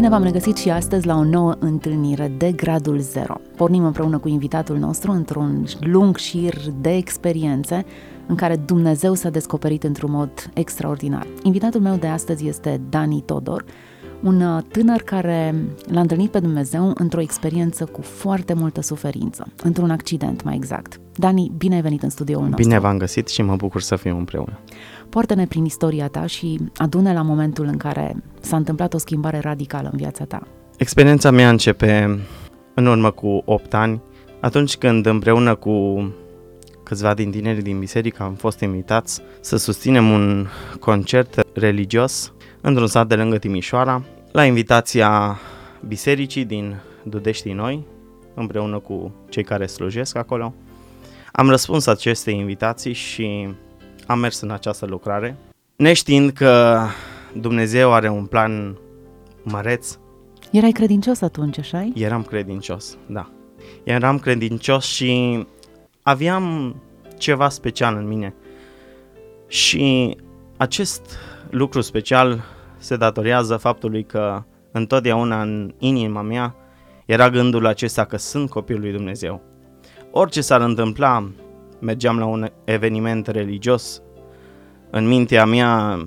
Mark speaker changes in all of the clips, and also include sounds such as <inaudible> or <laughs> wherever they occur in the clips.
Speaker 1: Bine v-am regăsit și astăzi la o nouă întâlnire de Gradul Zero. Pornim împreună cu invitatul nostru într-un lung șir de experiențe în care Dumnezeu s-a descoperit într-un mod extraordinar. Invitatul meu de astăzi este Dani Todor, un uh, tânăr care l-a întâlnit pe Dumnezeu într-o experiență cu foarte multă suferință, într-un accident mai exact. Dani, bine ai venit în studioul nostru.
Speaker 2: Bine v-am găsit și mă bucur să fim împreună.
Speaker 1: Poartă-ne prin istoria ta și adune la momentul în care s-a întâmplat o schimbare radicală în viața ta.
Speaker 2: Experiența mea începe în urmă cu 8 ani, atunci când împreună cu câțiva din tinerii din biserică am fost invitați să susținem un concert religios într-un sat de lângă Timișoara, la invitația bisericii din Dudeștii Noi, împreună cu cei care slujesc acolo. Am răspuns acestei invitații și am mers în această lucrare, neștiind că Dumnezeu are un plan măreț.
Speaker 1: Erai credincios atunci, așa
Speaker 2: Eram credincios, da. Eram credincios și aveam ceva special în mine. Și acest lucru special se datorează faptului că întotdeauna în inima mea era gândul acesta că sunt copilul lui Dumnezeu. Orice s-ar întâmpla, mergeam la un eveniment religios, în mintea mea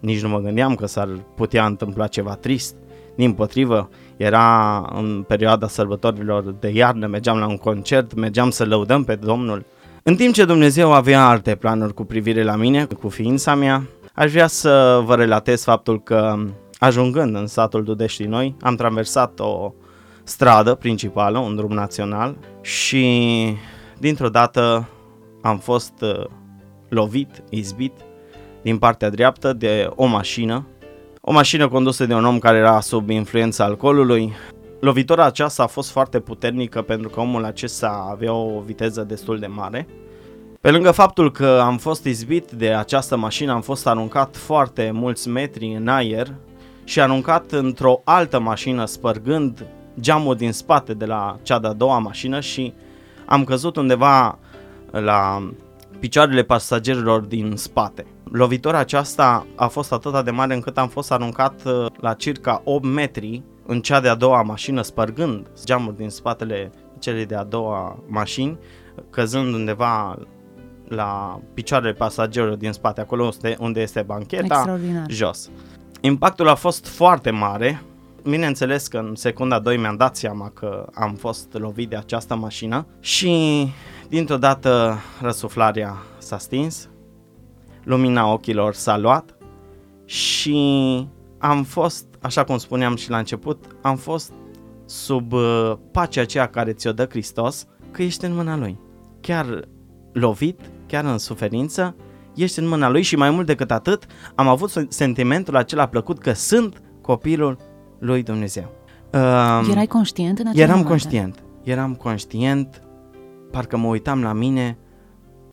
Speaker 2: nici nu mă gândeam că s-ar putea întâmpla ceva trist. Din potrivă, era în perioada sărbătorilor de iarnă, mergeam la un concert, mergeam să lăudăm pe Domnul. În timp ce Dumnezeu avea alte planuri cu privire la mine, cu ființa mea, aș vrea să vă relatez faptul că ajungând în satul Dudeștii Noi, am traversat o stradă principală, un drum național și dintr-o dată am fost uh, lovit, izbit din partea dreaptă de o mașină, o mașină condusă de un om care era sub influența alcoolului. Lovitura aceasta a fost foarte puternică pentru că omul acesta avea o viteză destul de mare. Pe lângă faptul că am fost izbit de această mașină, am fost aruncat foarte mulți metri în aer și aruncat într-o altă mașină spărgând geamul din spate de la cea de-a doua mașină și am căzut undeva la picioarele pasagerilor din spate. Lovitura aceasta a fost atât de mare încât am fost aruncat uh, la circa 8 metri în cea de-a doua mașină, spărgând geamul din spatele celei de-a doua mașini, căzând undeva la picioarele pasagerilor din spate, acolo unde este bancheta, jos. Impactul a fost foarte mare, bineînțeles că în secunda 2 mi-am dat seama că am fost lovit de această mașină și dintr-o dată răsuflarea s-a stins, lumina ochilor s-a luat și am fost, așa cum spuneam și la început, am fost sub uh, pacea aceea care ți-o dă Hristos, că ești în mâna Lui. Chiar lovit, chiar în suferință, ești în mâna Lui și mai mult decât atât, am avut sentimentul acela plăcut că sunt copilul lui Dumnezeu.
Speaker 1: Uh, Erai conștient în acel
Speaker 2: Eram
Speaker 1: moment?
Speaker 2: conștient, eram conștient, parcă mă uitam la mine,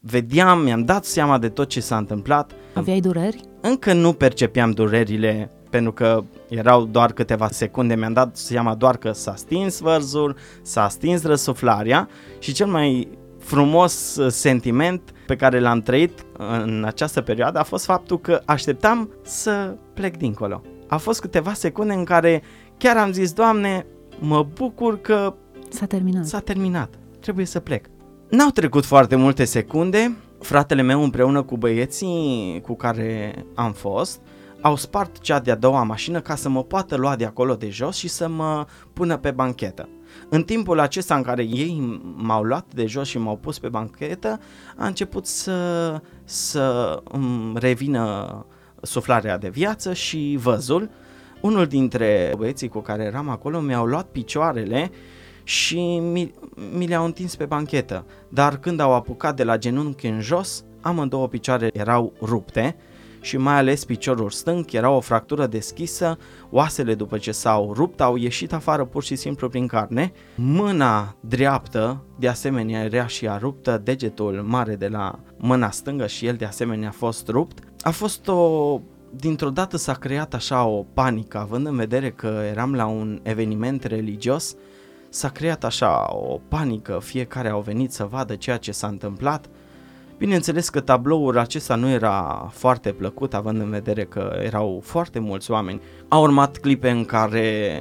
Speaker 2: vedeam, mi-am dat seama de tot ce s-a întâmplat.
Speaker 1: Aveai dureri?
Speaker 2: Încă nu percepeam durerile pentru că erau doar câteva secunde, mi-am dat seama doar că s-a stins vărzul, s-a stins răsuflarea și cel mai frumos uh, sentiment pe care l-am trăit în această perioadă a fost faptul că așteptam să plec dincolo. A fost câteva secunde în care chiar am zis, Doamne, mă bucur că
Speaker 1: s-a terminat.
Speaker 2: S-a terminat. Trebuie să plec. N-au trecut foarte multe secunde, fratele meu împreună cu băieții cu care am fost, au spart cea de-a doua mașină ca să mă poată lua de acolo de jos și să mă pună pe banchetă. În timpul acesta în care ei m-au luat de jos și m-au pus pe banchetă, a început să, să revină suflarea de viață și văzul. Unul dintre băieții cu care eram acolo mi-au luat picioarele și mi, mi le-au întins pe banchetă, dar când au apucat de la genunchi în jos, amândouă picioare erau rupte și mai ales piciorul stâng era o fractură deschisă, oasele după ce s-au rupt au ieșit afară pur și simplu prin carne, mâna dreaptă de asemenea era și a ruptă, degetul mare de la mâna stângă și el de asemenea a fost rupt. A fost o dintr-o dată s-a creat așa o panică, având în vedere că eram la un eveniment religios s-a creat așa o panică, fiecare au venit să vadă ceea ce s-a întâmplat. Bineînțeles că tabloul acesta nu era foarte plăcut, având în vedere că erau foarte mulți oameni. Au urmat clipe în care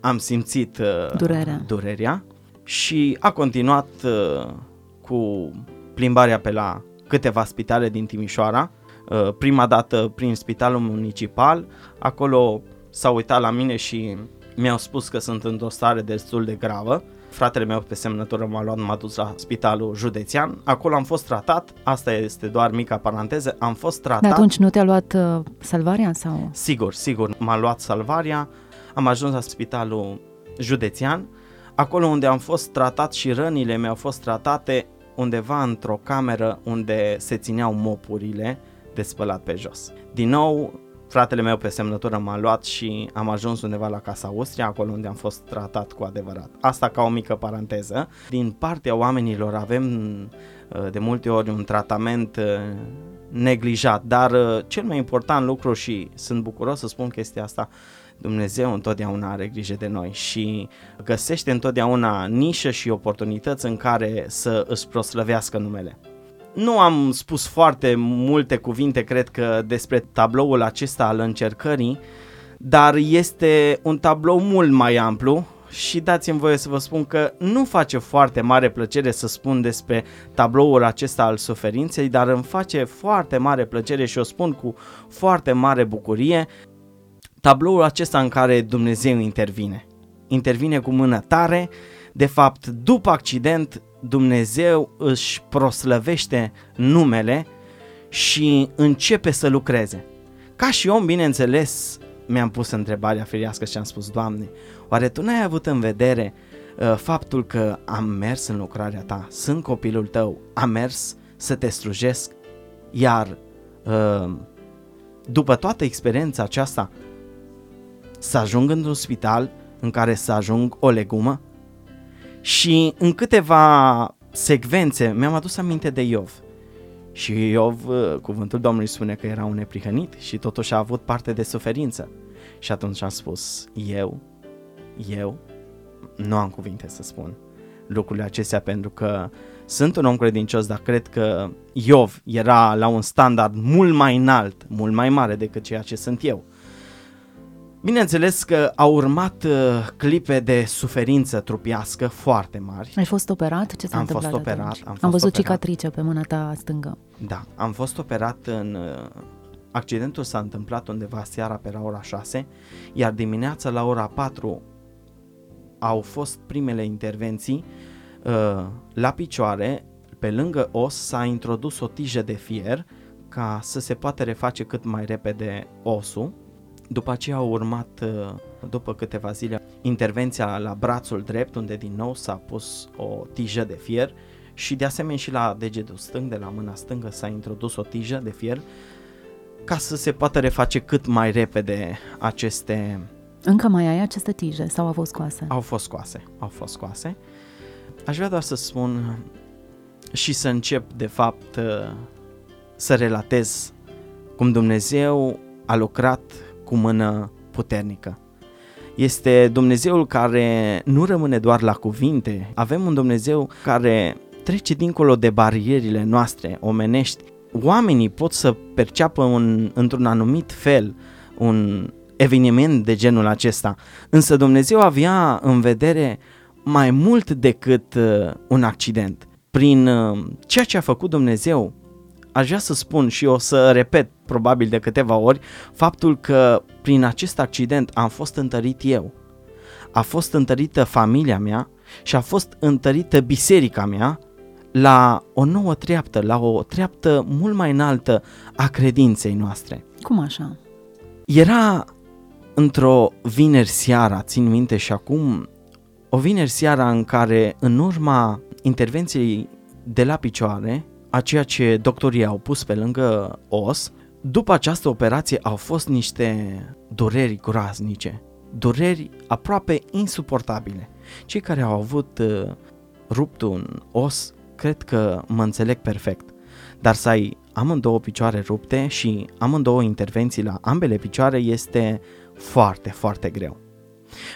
Speaker 2: am simțit uh,
Speaker 1: Durerea.
Speaker 2: durerea și a continuat uh, cu plimbarea pe la câteva spitale din Timișoara. Uh, prima dată prin spitalul municipal, acolo s-au uitat la mine și mi-au spus că sunt într-o stare destul de gravă. Fratele meu pe semnătură m-a luat, m-a dus la spitalul județean. Acolo am fost tratat, asta este doar mica paranteză, am fost tratat.
Speaker 1: De atunci nu te-a luat uh, salvarea sau?
Speaker 2: Sigur, sigur, m-a luat salvarea, am ajuns la spitalul județean, acolo unde am fost tratat și rănile mi-au fost tratate undeva într-o cameră unde se țineau mopurile de spălat pe jos. Din nou, fratele meu pe semnătură m-a luat și am ajuns undeva la Casa Austria, acolo unde am fost tratat cu adevărat. Asta ca o mică paranteză. Din partea oamenilor avem uh, de multe ori un tratament uh, neglijat, dar uh, cel mai important lucru și sunt bucuros să spun chestia asta, Dumnezeu întotdeauna are grijă de noi și găsește întotdeauna nișă și oportunități în care să își proslăvească numele. Nu am spus foarte multe cuvinte, cred că, despre tabloul acesta al încercării, dar este un tablou mult mai amplu și dați-mi voie să vă spun că nu face foarte mare plăcere să spun despre tabloul acesta al suferinței, dar îmi face foarte mare plăcere și o spun cu foarte mare bucurie tabloul acesta în care Dumnezeu intervine. Intervine cu mână tare, de fapt, după accident, Dumnezeu își proslăvește numele și începe să lucreze. Ca și om, bineînțeles, mi-am pus întrebarea firiască și am spus, Doamne, oare Tu n-ai avut în vedere uh, faptul că am mers în lucrarea Ta, sunt copilul Tău, am mers să Te strujesc, iar uh, după toată experiența aceasta, să ajung într-un spital în care să ajung o legumă și în câteva secvențe mi-am adus aminte de Iov. Și Iov, uh, cuvântul Domnului spune că era un neprihănit și totuși a avut parte de suferință. Și atunci am spus, eu, eu, nu am cuvinte să spun lucrurile acestea pentru că sunt un om credincios, dar cred că Iov era la un standard mult mai înalt, mult mai mare decât ceea ce sunt eu. Bineînțeles că au urmat uh, clipe de suferință trupiască foarte mari.
Speaker 1: Ai fost operat? Ce s-a
Speaker 2: Am
Speaker 1: întâmplat
Speaker 2: fost operat,
Speaker 1: atunci?
Speaker 2: am fost
Speaker 1: am văzut
Speaker 2: operat.
Speaker 1: cicatrice pe mâna ta stângă.
Speaker 2: Da, am fost operat în... uh, Accidentul s-a întâmplat undeva seara pe la ora 6, iar dimineața la ora 4 au fost primele intervenții. uh, La picioare, pe lângă os, s-a introdus o tijă de fier ca să se poată reface cât mai repede osul. După aceea a urmat, uh, după câteva zile, intervenția la brațul drept, unde din nou s-a pus o tijă de fier și de asemenea și la degetul stâng, de la mâna stângă s-a introdus o tijă de fier ca să se poată reface cât mai repede aceste...
Speaker 1: Încă mai ai aceste tije sau au fost scoase?
Speaker 2: Au fost scoase, au fost scoase. Aș vrea doar să spun și să încep, de fapt, uh, să relatez cum Dumnezeu a lucrat cu mână puternică. Este Dumnezeul care nu rămâne doar la cuvinte. Avem un Dumnezeu care trece dincolo de barierile noastre omenești. Oamenii pot să perceapă un, într-un anumit fel un eveniment de genul acesta, însă Dumnezeu avea în vedere mai mult decât uh, un accident. Prin uh, ceea ce a făcut Dumnezeu, aș vrea să spun și o să repet probabil de câteva ori faptul că prin acest accident am fost întărit eu. A fost întărită familia mea și a fost întărită biserica mea la o nouă treaptă, la o treaptă mult mai înaltă a credinței noastre.
Speaker 1: Cum așa?
Speaker 2: Era într-o vineri seara, țin minte și acum, o vineri seara în care în urma intervenției de la picioare, a ceea ce doctorii au pus pe lângă os, după această operație au fost niște dureri groaznice, dureri aproape insuportabile. Cei care au avut uh, rupt un os, cred că mă înțeleg perfect. Dar să ai amândouă picioare rupte și amândouă intervenții la ambele picioare este foarte, foarte greu.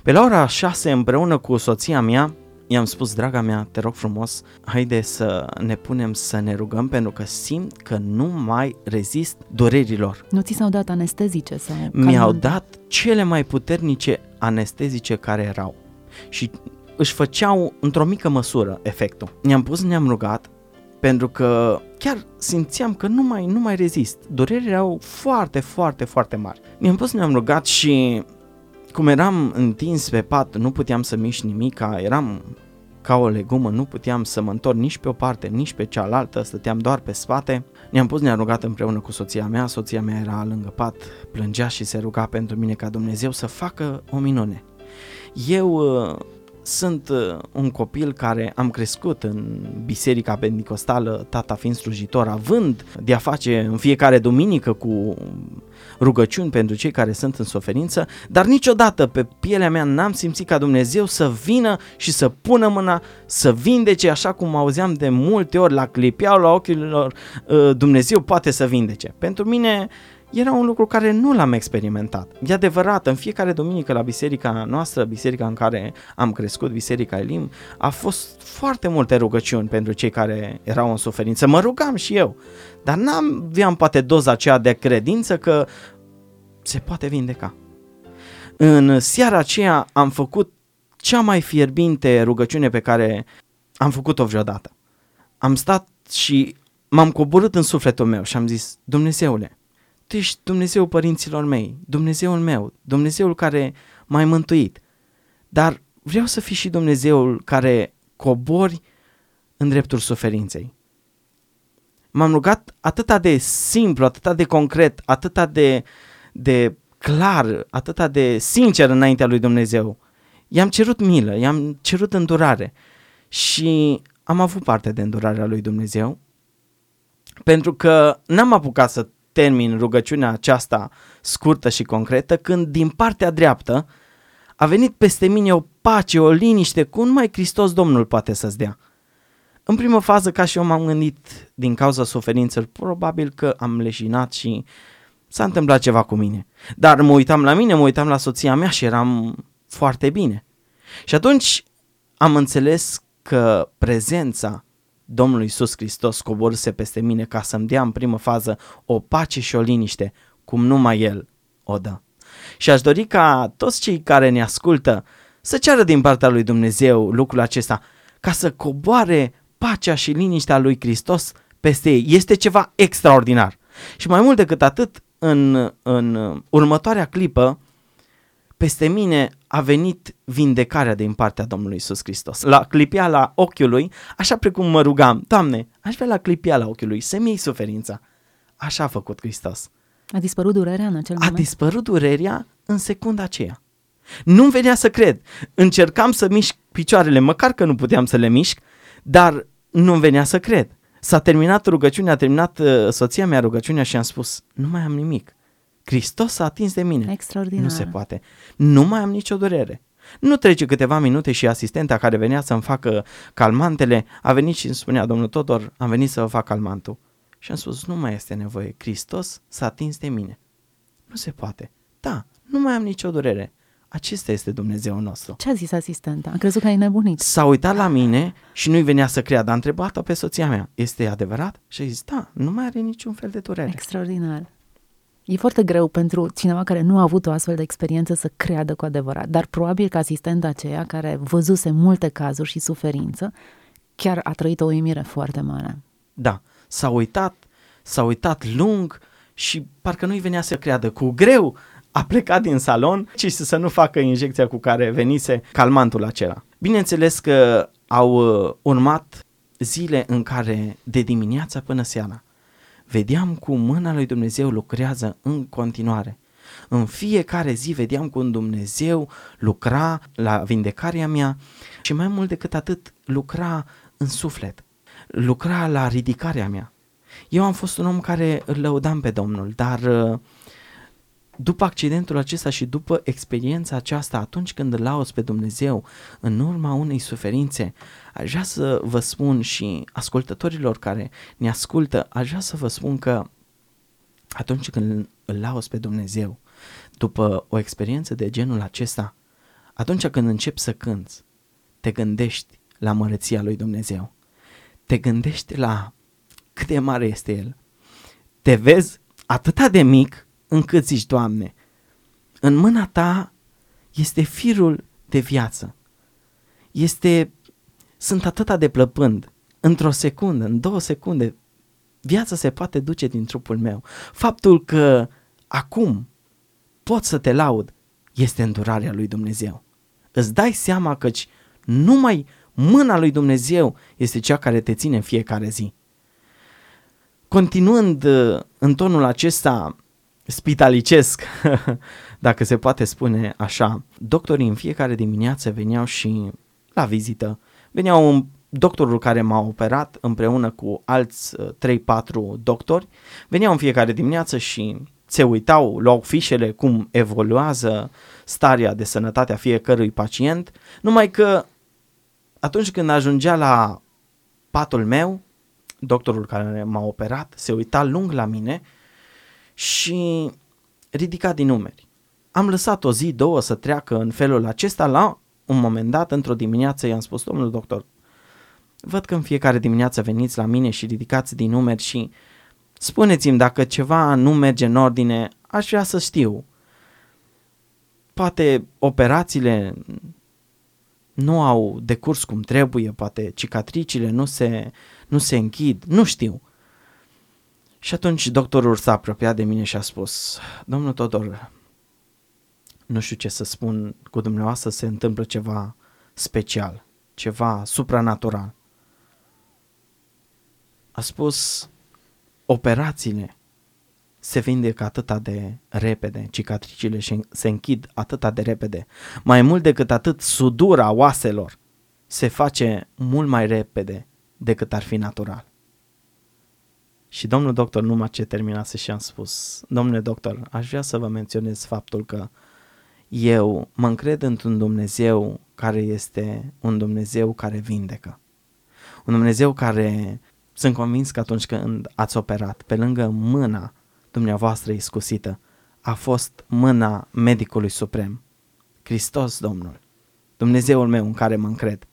Speaker 2: Pe la ora 6 împreună cu soția mea i-am spus, draga mea, te rog frumos, haide să ne punem să ne rugăm pentru că simt că nu mai rezist durerilor.
Speaker 1: Nu ți s-au dat anestezice sau
Speaker 2: Mi-au dat cele mai puternice anestezice care erau și își făceau într-o mică măsură efectul. Ne-am pus, ne-am rugat pentru că chiar simțeam că nu mai, nu mai rezist. Durerile erau foarte, foarte, foarte mari. Ne-am pus, ne-am rugat și cum eram întins pe pat, nu puteam să mișc nimic, eram ca o legumă, nu puteam să mă întorc nici pe o parte, nici pe cealaltă, stăteam doar pe spate. Ne-am pus, ne-am rugat împreună cu soția mea, soția mea era lângă pat, plângea și se ruga pentru mine ca Dumnezeu să facă o minune. Eu uh, sunt uh, un copil care am crescut în biserica pentecostală, tata fiind slujitor, având de a face în fiecare duminică cu rugăciuni pentru cei care sunt în suferință, dar niciodată pe pielea mea n-am simțit ca Dumnezeu să vină și să pună mâna, să vindece, așa cum auzeam de multe ori la clipeau la ochilor, uh, Dumnezeu poate să vindece. Pentru mine era un lucru care nu l-am experimentat. E adevărat, în fiecare duminică la biserica noastră, biserica în care am crescut, biserica Elim, a fost foarte multe rugăciuni pentru cei care erau în suferință. Mă rugam și eu, dar n-aveam poate doza aceea de credință că se poate vindeca. În seara aceea am făcut cea mai fierbinte rugăciune pe care am făcut-o vreodată. Am stat și m-am coborât în sufletul meu și am zis, Dumnezeule, tu ești Dumnezeu părinților mei, Dumnezeul meu, Dumnezeul care m-ai mântuit. Dar vreau să fii și Dumnezeul care cobori în dreptul suferinței. M-am rugat atât de simplu, atât de concret, atât de, de clar, atât de sincer înaintea lui Dumnezeu. I-am cerut milă, i-am cerut îndurare și am avut parte de îndurarea lui Dumnezeu pentru că n-am apucat să termin rugăciunea aceasta scurtă și concretă când din partea dreaptă a venit peste mine o pace, o liniște, cum numai Hristos Domnul poate să-ți dea. În primă fază, ca și eu m-am gândit din cauza suferințelor, probabil că am leșinat și s-a întâmplat ceva cu mine. Dar mă uitam la mine, mă uitam la soția mea și eram foarte bine. Și atunci am înțeles că prezența Domnul Iisus Hristos coborâse peste mine ca să-mi dea în primă fază o pace și o liniște, cum numai El o dă. Și aș dori ca toți cei care ne ascultă să ceară din partea lui Dumnezeu lucrul acesta, ca să coboare pacea și liniștea lui Hristos peste ei. Este ceva extraordinar. Și mai mult decât atât, în, în următoarea clipă, peste mine a venit vindecarea din partea Domnului Isus Hristos. La clipiala ochiului, așa precum mă rugam, Doamne, aș vrea la clipiala ochiului să-mi iei suferința. Așa a făcut Hristos.
Speaker 1: A dispărut durerea în acel moment?
Speaker 2: A dispărut durerea în secunda aceea. Nu-mi venea să cred. Încercam să mișc picioarele, măcar că nu puteam să le mișc, dar nu-mi venea să cred. S-a terminat rugăciunea, a terminat uh, soția mea rugăciunea și am spus, nu mai am nimic. Hristos s-a atins de mine.
Speaker 1: Extraordinar.
Speaker 2: Nu se poate. Nu mai am nicio durere. Nu trece câteva minute și asistenta care venea să-mi facă calmantele a venit și îmi spunea, domnul Todor, am venit să vă fac calmantul. Și am spus, nu mai este nevoie, Hristos s-a atins de mine. Nu se poate. Da, nu mai am nicio durere. Acesta este Dumnezeu nostru.
Speaker 1: Ce a zis asistenta? Am crezut că ai nebunit.
Speaker 2: S-a uitat la mine și nu-i venea să creadă. A întrebat-o pe soția mea. Este adevărat? Și a zis, da, nu mai are niciun fel de durere.
Speaker 1: Extraordinar. E foarte greu pentru cineva care nu a avut o astfel de experiență să creadă cu adevărat, dar probabil că asistenta aceea care văzuse multe cazuri și suferință, chiar a trăit o uimire foarte mare.
Speaker 2: Da, s-a uitat, s-a uitat lung și parcă nu-i venea să creadă. Cu greu a plecat din salon și să nu facă injecția cu care venise calmantul acela. Bineînțeles că au uh, urmat zile în care de dimineața până seara vedeam cum mâna lui Dumnezeu lucrează în continuare. În fiecare zi vedeam cum Dumnezeu lucra la vindecarea mea și mai mult decât atât lucra în suflet, lucra la ridicarea mea. Eu am fost un om care îl lăudam pe Domnul, dar uh, după accidentul acesta și după experiența aceasta, atunci când îl lauzi pe Dumnezeu în urma unei suferințe, aș vrea să vă spun și ascultătorilor care ne ascultă, aș vrea să vă spun că atunci când îl lauzi pe Dumnezeu, după o experiență de genul acesta, atunci când începi să cânți, te gândești la măreția lui Dumnezeu. Te gândești la cât de mare este El. Te vezi atât de mic încât zici, Doamne, în mâna Ta este firul de viață. Este, sunt atât de plăpând. Într-o secundă, în două secunde, viața se poate duce din trupul meu. Faptul că acum pot să te laud este îndurarea lui Dumnezeu. Îți dai seama că numai mâna lui Dumnezeu este cea care te ține în fiecare zi. Continuând uh, în tonul acesta spitalicesc, <laughs> dacă se poate spune așa, doctorii în fiecare dimineață veneau și la vizită, veneau un doctorul care m-a operat împreună cu alți 3-4 uh, doctori, veneau în fiecare dimineață și se uitau, luau fișele cum evoluează starea de sănătate a fiecărui pacient, numai că atunci când ajungea la patul meu, doctorul care m-a operat se uita lung la mine și ridica din numeri. Am lăsat o zi, două să treacă în felul acesta, la un moment dat, într-o dimineață, i-am spus, domnul doctor, văd că în fiecare dimineață veniți la mine și ridicați din numeri și spuneți-mi dacă ceva nu merge în ordine, aș vrea să știu. Poate operațiile nu au decurs cum trebuie, poate cicatricile nu se, nu se închid, nu știu. Și atunci doctorul s-a apropiat de mine și a spus, domnul Todor, nu știu ce să spun, cu dumneavoastră se întâmplă ceva special, ceva supranatural. A spus, operațiile se vindecă atât de repede, cicatricile se închid atât de repede. Mai mult decât atât, sudura oaselor se face mult mai repede decât ar fi natural. Și domnul doctor numai ce terminase și am spus, domnule doctor, aș vrea să vă menționez faptul că eu mă încred într-un Dumnezeu care este un Dumnezeu care vindecă. Un Dumnezeu care sunt convins că atunci când ați operat, pe lângă mâna dumneavoastră iscusită, a fost mâna medicului suprem, Hristos Domnul, Dumnezeul meu în care mă încred.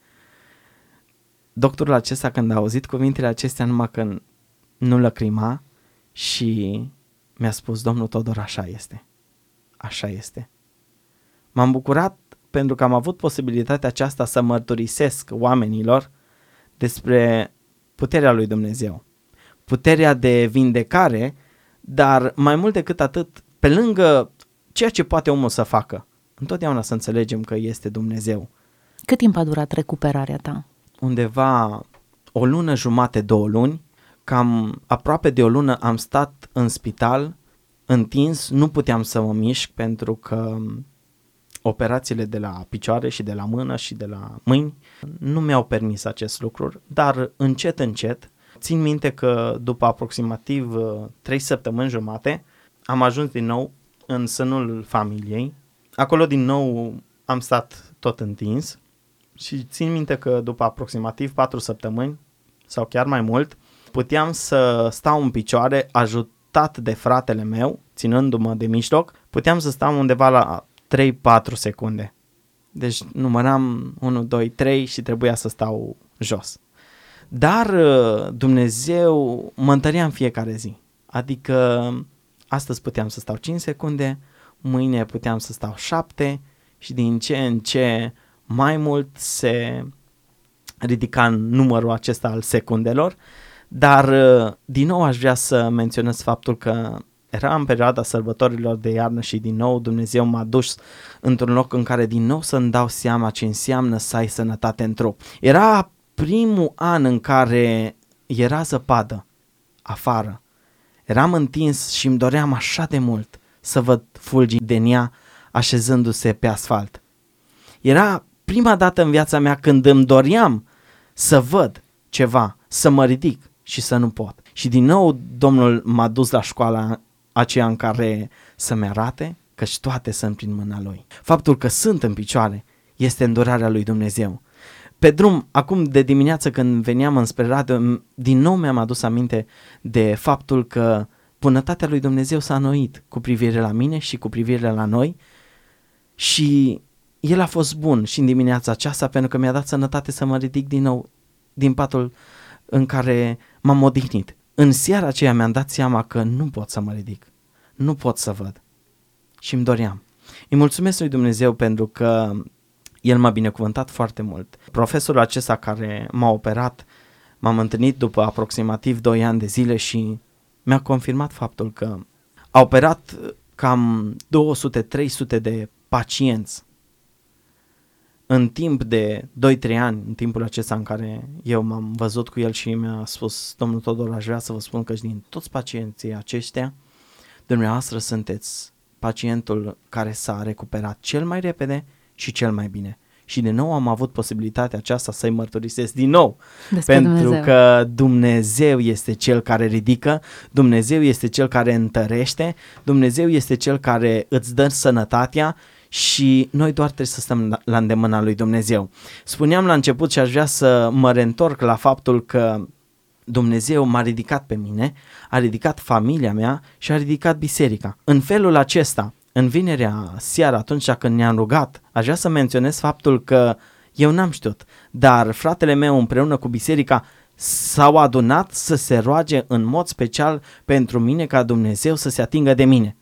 Speaker 2: Doctorul acesta când a auzit cuvintele acestea numai că nu lăcrima și mi-a spus, domnul Todor, așa este. Așa este. M-am bucurat pentru că am avut posibilitatea aceasta să mărturisesc oamenilor despre puterea lui Dumnezeu. Puterea de vindecare, dar mai mult decât atât, pe lângă ceea ce poate omul să facă, întotdeauna să înțelegem că este Dumnezeu.
Speaker 1: Cât timp a durat recuperarea ta?
Speaker 2: Undeva o lună jumate, două luni, cam aproape de o lună am stat în spital, întins, nu puteam să mă mișc pentru că operațiile de la picioare și de la mână și de la mâini nu mi-au permis acest lucru, dar încet, încet, țin minte că după aproximativ 3 uh, săptămâni jumate am ajuns din nou în sânul familiei. Acolo din nou am stat tot întins și țin minte că după aproximativ 4 săptămâni sau chiar mai mult, puteam să stau în picioare ajutat de fratele meu, ținându-mă de mijloc, puteam să stau undeva la 3-4 secunde. Deci număram 1, 2, 3 și trebuia să stau jos. Dar uh, Dumnezeu mă întărea în fiecare zi. Adică astăzi puteam să stau 5 secunde, mâine puteam să stau 7 și din ce în ce mai mult se ridica în numărul acesta al secundelor. Dar uh, din nou aș vrea să menționez faptul că era în perioada sărbătorilor de iarnă și din nou Dumnezeu m-a dus într-un loc în care din nou să-mi dau seama ce înseamnă să ai sănătate în trup. Era primul an în care era zăpadă afară. Eram întins și îmi doream așa de mult să văd fulgii de ea așezându-se pe asfalt. Era prima dată în viața mea când îmi doream să văd ceva, să mă ridic și să nu pot. Și din nou Domnul m-a dus la școala aceea în care să-mi arate că toate sunt prin mâna Lui. Faptul că sunt în picioare este îndurarea Lui Dumnezeu. Pe drum, acum de dimineață când veneam înspre radio, din nou mi-am adus aminte de faptul că bunătatea lui Dumnezeu s-a noit cu privire la mine și cu privire la noi și el a fost bun și în dimineața aceasta pentru că mi-a dat sănătate să mă ridic din nou din patul în care m-am odihnit. În seara aceea mi-am dat seama că nu pot să mă ridic, nu pot să văd și îmi doream. Îi mulțumesc lui Dumnezeu pentru că el m-a binecuvântat foarte mult. Profesorul acesta care m-a operat, m-am întâlnit după aproximativ 2 ani de zile și mi-a confirmat faptul că a operat cam 200-300 de pacienți în timp de 2-3 ani, în timpul acesta în care eu m-am văzut cu el și mi-a spus, domnul Todor, aș vrea să vă spun că din toți pacienții aceștia, dumneavoastră sunteți pacientul care s-a recuperat cel mai repede și cel mai bine. Și din nou am avut posibilitatea aceasta să-i mărturisesc din nou.
Speaker 1: Despre
Speaker 2: pentru
Speaker 1: Dumnezeu.
Speaker 2: că Dumnezeu este cel care ridică, Dumnezeu este cel care întărește, Dumnezeu este cel care îți dă sănătatea și noi doar trebuie să stăm la- la îndemâna lui Dumnezeu. Spuneam la început și aș vrea să mă reîntorc la faptul că Dumnezeu m-a ridicat pe mine, a ridicat familia mea și a ridicat biserica. În felul acesta, în vinerea seara, atunci când ne-am rugat, aș vrea să menționez faptul că eu n-am știut, dar fratele meu împreună cu biserica s-au adunat să se roage în mod special pentru mine ca Dumnezeu să se atingă de mine.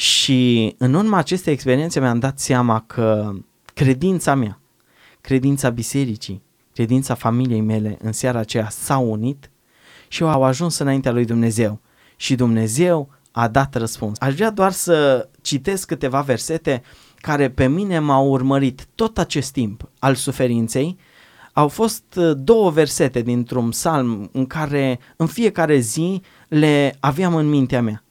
Speaker 2: Și în urma acestei experiențe mi-am dat seama că credința mea, credința bisericii, credința familiei mele în seara aceea s-au unit și au ajuns înaintea lui Dumnezeu. Și Dumnezeu a dat răspuns. Aș vrea doar să citesc câteva versete care pe mine m-au urmărit tot acest timp al suferinței. Au fost uh, două versete dintr-un psalm în care în fiecare zi le aveam în mintea mea.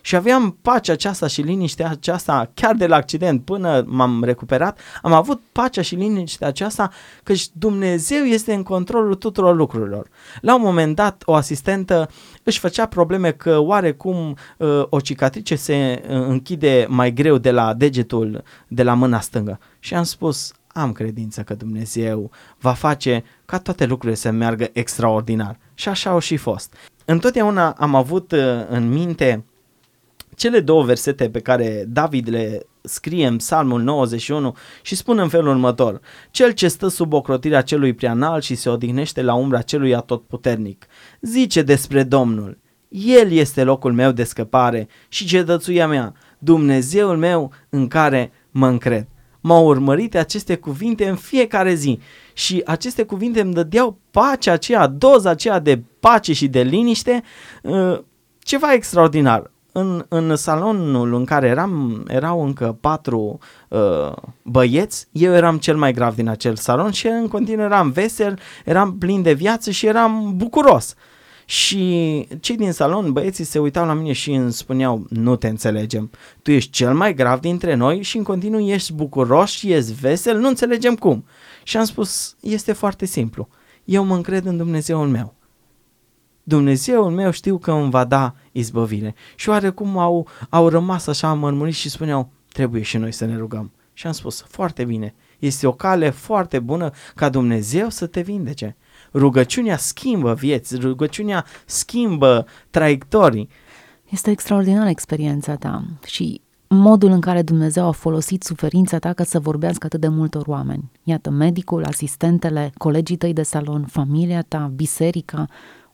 Speaker 2: Și aveam pacea aceasta și liniștea aceasta chiar de la accident până m-am recuperat, am avut pacea și liniștea aceasta că Dumnezeu este în controlul tuturor lucrurilor. La un moment dat, o asistentă își făcea probleme că oarecum uh, o cicatrice se uh, închide mai greu de la degetul de la mâna stângă. Și am spus, am credință că Dumnezeu va face ca toate lucrurile să meargă extraordinar. Și așa au și fost. Întotdeauna am avut uh, în minte cele două versete pe care David le scrie în Psalmul 91 și spune în felul următor Cel ce stă sub ocrotirea celui preanal și se odihnește la umbra celui atotputernic, zice despre Domnul, El este locul meu de scăpare și cetățuia mea, Dumnezeul meu în care mă încred. M-au urmărit aceste cuvinte în fiecare zi și aceste cuvinte îmi dădeau pacea aceea, doza aceea de pace și de liniște, uh, ceva extraordinar în, în salonul în care eram, erau încă patru uh, băieți, eu eram cel mai grav din acel salon și în continuu eram vesel, eram plin de viață și eram bucuros. Și cei din salon, băieții se uitau la mine și îmi spuneau, nu te înțelegem, tu ești cel mai grav dintre noi și în continuu ești bucuros și ești vesel, nu înțelegem cum. Și am spus, este foarte simplu, eu mă încred în Dumnezeul meu. Dumnezeul meu știu că îmi va da izbăvire. Și oarecum au, au rămas așa mărmuriți și spuneau, trebuie și noi să ne rugăm. Și am spus, foarte bine, este o cale foarte bună ca Dumnezeu să te vindece. Rugăciunea schimbă vieți, rugăciunea schimbă traiectorii.
Speaker 1: Este extraordinară experiența ta și modul în care Dumnezeu a folosit suferința ta ca să vorbească atât de multor oameni. Iată, medicul, asistentele, colegii tăi de salon, familia ta, biserica,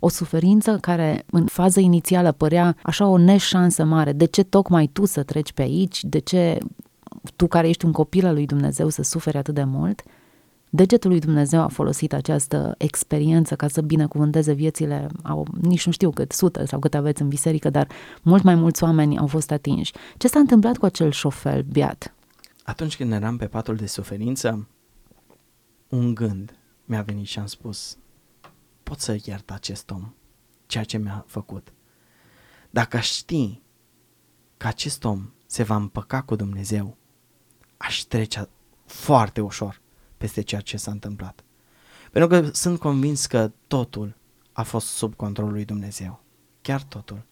Speaker 1: o suferință care în fază inițială părea așa o neșansă mare. De ce tocmai tu să treci pe aici? De ce tu care ești un copil al lui Dumnezeu să suferi atât de mult? Degetul lui Dumnezeu a folosit această experiență ca să binecuvânteze viețile, au, nici nu știu cât, sute sau cât aveți în biserică, dar mult mai mulți oameni au fost atinși. Ce s-a întâmplat cu acel șofel beat?
Speaker 2: Atunci când eram pe patul de suferință, un gând mi-a venit și am spus, pot să iert acest om, ceea ce mi-a făcut. Dacă aș ști că acest om se va împăca cu Dumnezeu, aș trece foarte ușor peste ceea ce s-a întâmplat. Pentru că sunt convins că totul a fost sub controlul lui Dumnezeu. Chiar totul.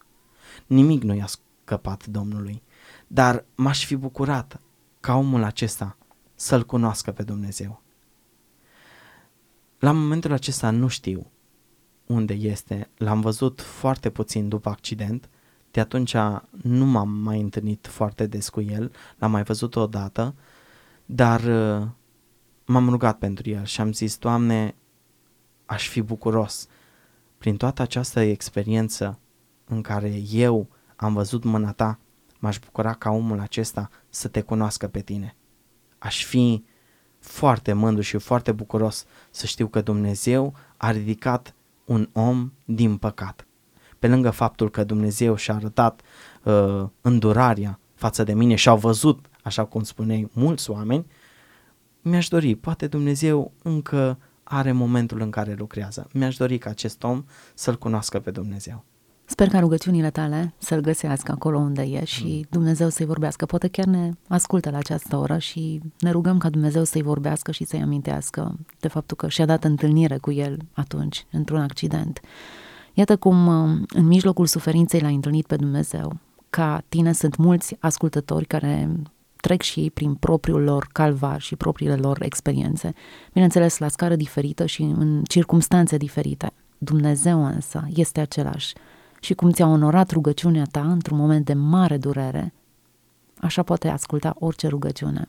Speaker 2: Nimic nu i-a scăpat Domnului. Dar m-aș fi bucurat ca omul acesta să-L cunoască pe Dumnezeu. La momentul acesta nu știu unde este. L-am văzut foarte puțin după accident. De atunci nu m-am mai întâlnit foarte des cu el. L-am mai văzut o dată.
Speaker 3: dar uh, m-am rugat pentru el și am zis, Doamne, aș fi bucuros prin toată această experiență în care eu am văzut mâna ta, m-aș bucura ca omul acesta să te cunoască pe tine. Aș fi foarte mândru și foarte bucuros să știu că Dumnezeu a ridicat un om din păcat. Pe lângă faptul că Dumnezeu și-a arătat uh, îndurarea față de mine și au văzut, așa cum spuneai, mulți oameni, mi-aș dori, poate Dumnezeu încă are momentul în care lucrează. Mi-aș dori ca acest om să-L cunoască pe Dumnezeu.
Speaker 1: Sper ca rugăciunile tale să-L găsească acolo unde e și mm. Dumnezeu să-i vorbească. Poate chiar ne ascultă la această oră și ne rugăm ca Dumnezeu să-i vorbească și să-i amintească de faptul că și-a dat întâlnire cu el atunci, într-un accident. Iată cum în mijlocul suferinței l-a întâlnit pe Dumnezeu. Ca tine sunt mulți ascultători care trec și ei prin propriul lor calvar și propriile lor experiențe, bineînțeles la scară diferită și în circumstanțe diferite. Dumnezeu însă este același și cum ți-a onorat rugăciunea ta într-un moment de mare durere, așa poate asculta orice rugăciune.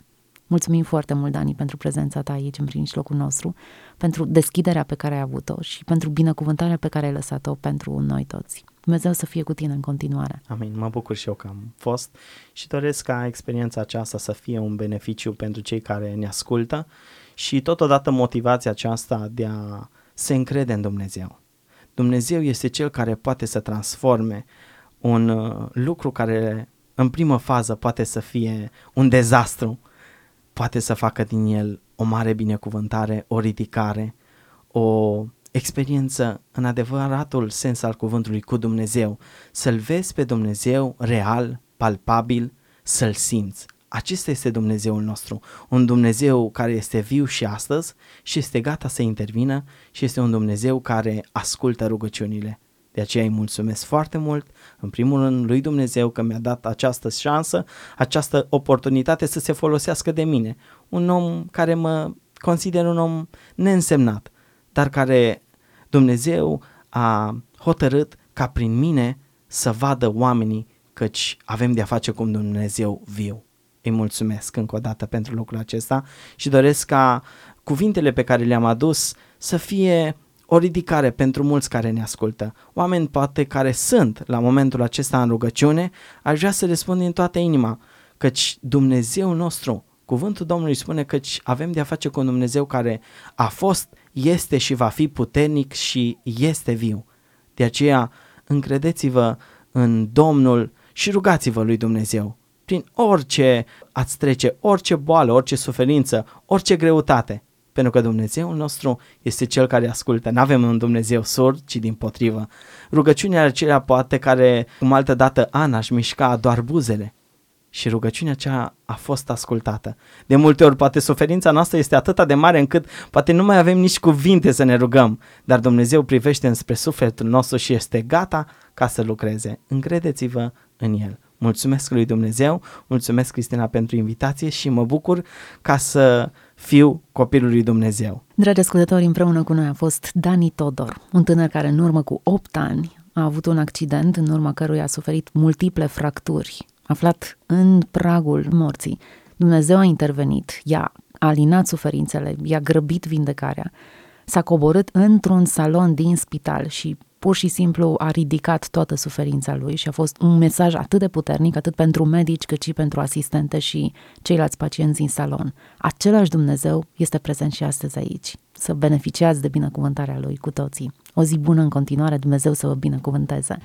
Speaker 1: Mulțumim foarte mult, Dani, pentru prezența ta aici în locul nostru, pentru deschiderea pe care ai avut-o și pentru binecuvântarea pe care ai lăsat-o pentru noi toți. Dumnezeu să fie cu tine în continuare.
Speaker 2: Amin. Mă bucur și eu că am fost și doresc ca experiența aceasta să fie un beneficiu pentru cei care ne ascultă și totodată motivația aceasta de a se încrede în Dumnezeu. Dumnezeu este cel care poate să transforme un uh, lucru care în primă fază poate să fie un dezastru, poate să facă din el o mare binecuvântare, o ridicare, o experiență în adevăratul sens al cuvântului cu Dumnezeu, să-L vezi pe Dumnezeu real, palpabil, să-L simți. Acesta este Dumnezeul nostru, un Dumnezeu care este viu și astăzi și este gata să intervină și este un Dumnezeu care ascultă rugăciunile. De aceea îi mulțumesc foarte mult, în primul rând, lui Dumnezeu că mi-a dat această șansă, această oportunitate să se folosească de mine. Un om care mă consider un om neînsemnat, dar care Dumnezeu a hotărât ca prin mine să vadă oamenii căci avem de-a face cu un Dumnezeu viu. Îi mulțumesc încă o dată pentru lucrul acesta și doresc ca cuvintele pe care le-am adus să fie o ridicare pentru mulți care ne ascultă. Oameni poate care sunt la momentul acesta în rugăciune, aș vrea să le spun din toată inima, căci Dumnezeu nostru, cuvântul Domnului spune că avem de a face cu un Dumnezeu care a fost, este și va fi puternic și este viu. De aceea încredeți-vă în Domnul și rugați-vă lui Dumnezeu prin orice ați trece, orice boală, orice suferință, orice greutate. Pentru că Dumnezeul nostru este Cel care ascultă. Nu avem un Dumnezeu surd, ci din potrivă. Rugăciunea acelea poate care, cum altă dată Ana își mișca doar buzele. Și rugăciunea aceea a fost ascultată. De multe ori poate suferința noastră este atât de mare încât poate nu mai avem nici cuvinte să ne rugăm, dar Dumnezeu privește înspre sufletul nostru și este gata ca să lucreze. Încredeți-vă în El. Mulțumesc lui Dumnezeu, mulțumesc Cristina pentru invitație și mă bucur ca să fiu copilul lui Dumnezeu.
Speaker 1: Dragi ascultători, împreună cu noi a fost Dani Todor, un tânăr care în urmă cu 8 ani a avut un accident în urma căruia a suferit multiple fracturi, aflat în pragul morții. Dumnezeu a intervenit, i-a alinat suferințele, i-a grăbit vindecarea, s-a coborât într-un salon din spital și pur și simplu a ridicat toată suferința lui și a fost un mesaj atât de puternic, atât pentru medici, cât și pentru asistente și ceilalți pacienți din salon. Același Dumnezeu este prezent și astăzi aici. Să beneficiați de binecuvântarea Lui cu toții. O zi bună în continuare, Dumnezeu să vă binecuvânteze.